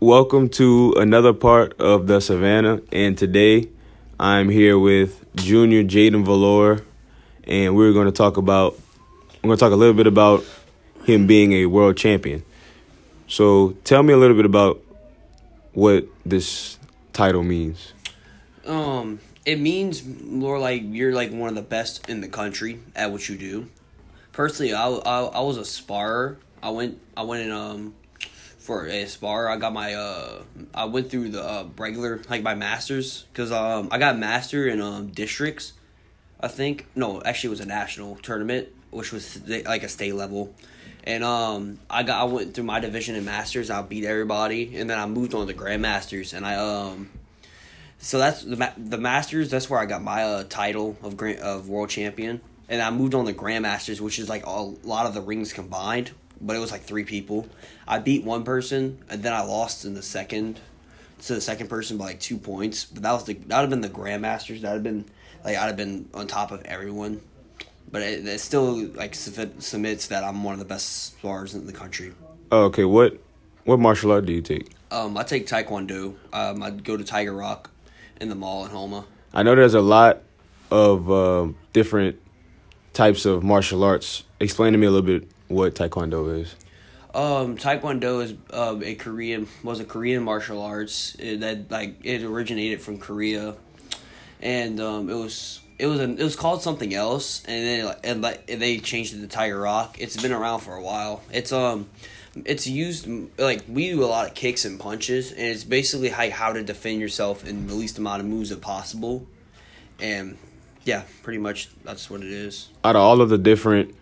welcome to another part of the Savanna. And today I'm here with Junior Jaiden Valure, and we're going to talk about, I'm going to talk a little bit about him being a world champion. So tell me a little bit about what this title means. Um, it means more like you're like one of the best in the country at what you do. Personally, I, I, I was a sparer. I went I went in um for a spar. I got my uh I went through the uh, regular like my masters because um I got master in um districts. I think no, actually it was a national tournament which was like a state level. And um, I got I went through my division in masters. I beat everybody, and then I moved on to grandmasters. And I um, so that's the the masters. That's where I got my uh, title of grand of world champion. And I moved on to grandmasters, which is like a lot of the rings combined, but it was like three people. I beat one person, and then I lost in the second to the second person by like two points. But that was the that would have been the grandmasters. That would have been like I'd have been on top of everyone but it, it still like submits that I'm one of the best sparers in the country. Oh, okay. What what martial art do you take? Um, I take Taekwondo. Um, I go to Tiger Rock in the mall in Houma. I know there's a lot of uh, different types of martial arts. Explain to me a little bit what Taekwondo is. Um, Taekwondo is uh, a Korean was a Korean martial arts it, that like it originated from Korea, and um, it was it was a, it was called something else, and then and like they changed it to Tiger Rock. It's been around for a while. It's um, it's used like we do a lot of kicks and punches, and it's basically how how to defend yourself in the least amount of moves as possible, and yeah, pretty much that's what it is. Out of all of the different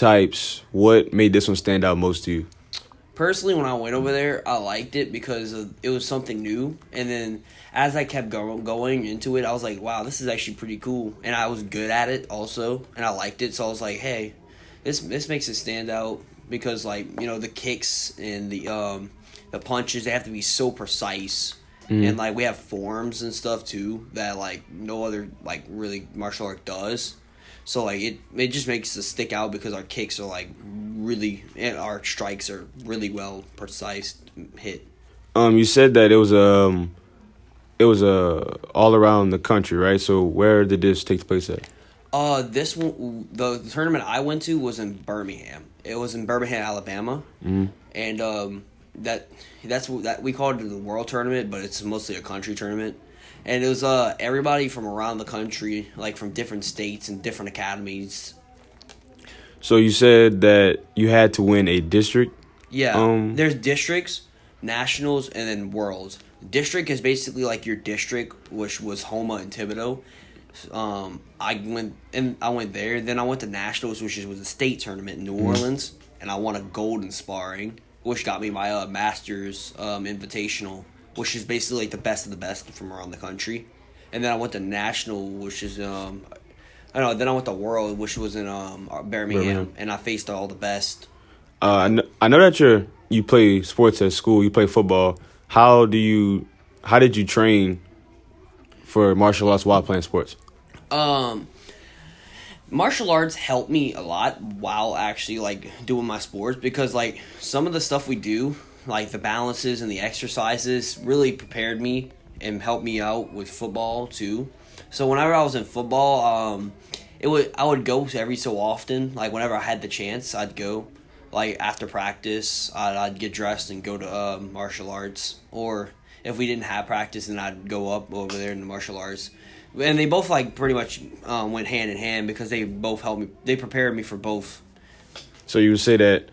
types, what made this one stand out most to you? personally, when I went over there, I liked it because of, it was something new. And then as I kept go- going into it, I was like, wow, this is actually pretty cool. And I was good at it also, and I liked it. So I was like, hey, this this makes it stand out because like you know the kicks and the um the punches they have to be so precise. Mm. And like we have forms and stuff too that like no other like really martial art does. So like it it just makes us stick out because our kicks are like really and our strikes are really well precise hit. Um, you said that it was um, it was uh all around the country, right? So where did this take place at? Uh, this one, the, the tournament I went to was in Birmingham. It was in Birmingham, Alabama, mm-hmm. and um, that that's what that we called it the World Tournament, but it's mostly a country tournament and it was uh everybody from around the country, like from different states and different academies. So you said that you had to win a district. Yeah, um, there's districts, nationals, and then worlds. District is basically like your district, which was Houma and Thibodaux. Um, I went and I went there. Then I went to nationals, which was a state tournament in New mm-hmm. Orleans, and I won a gold in sparring, which got me my uh, masters um, invitational which is basically like the best of the best from around the country. And then I went to national, which is um, I don't know. Then I went to world, which was in um Birmingham, Birmingham. and I faced all the best. Uh, I know, I know that you you play sports at school. You play football. How do you? How did you train for martial arts while playing sports? Um, martial arts helped me a lot while actually like doing my sports because like some of the stuff we do like the balances and the exercises really prepared me and helped me out with football too. So whenever I was in football, um, it would I would go every so often. Like whenever I had the chance, I'd go. Like after practice, I'd, I'd get dressed and go to uh, martial arts. Or if we didn't have practice, then I'd go up over there in the martial arts. And they both like pretty much um, went hand in hand because they both helped me. They prepared me for both. So you would say that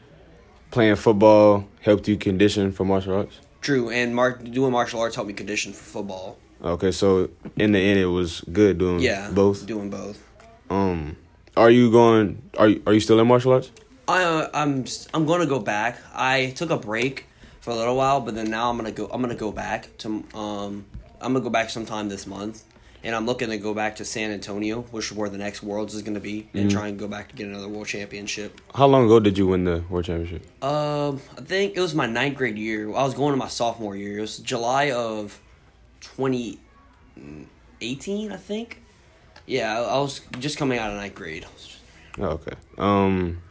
playing football helped you condition for martial arts? True, and mar- doing martial arts helped me condition for football. Okay, so in the end, it was good doing yeah, both. Doing both. Um, are you going? Are you, are you still in martial arts? I uh, I'm I'm going to go back. I took a break for a little while, but then now I'm gonna go. I'm gonna go back to um. I'm gonna go back sometime this month and I'm looking to go back to San Antonio, which is where the next Worlds is going to be, and mm-hmm. try and go back to get another World Championship. How long ago did you win the World Championship? Um, I think it was my ninth grade year. I was going to my sophomore year. It was July of 2018, I think. Yeah, I was just coming out of ninth grade. Oh, okay. Um,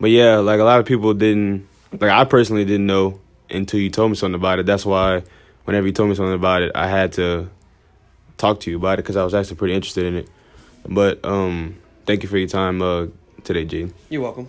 but yeah, like a lot of people didn't. Like I personally didn't know until you told me something about it. That's why whenever you told me something about it, I had to talk to you about it because I was actually pretty interested in it. But um, thank you for your time uh, today, Jaiden. You're welcome.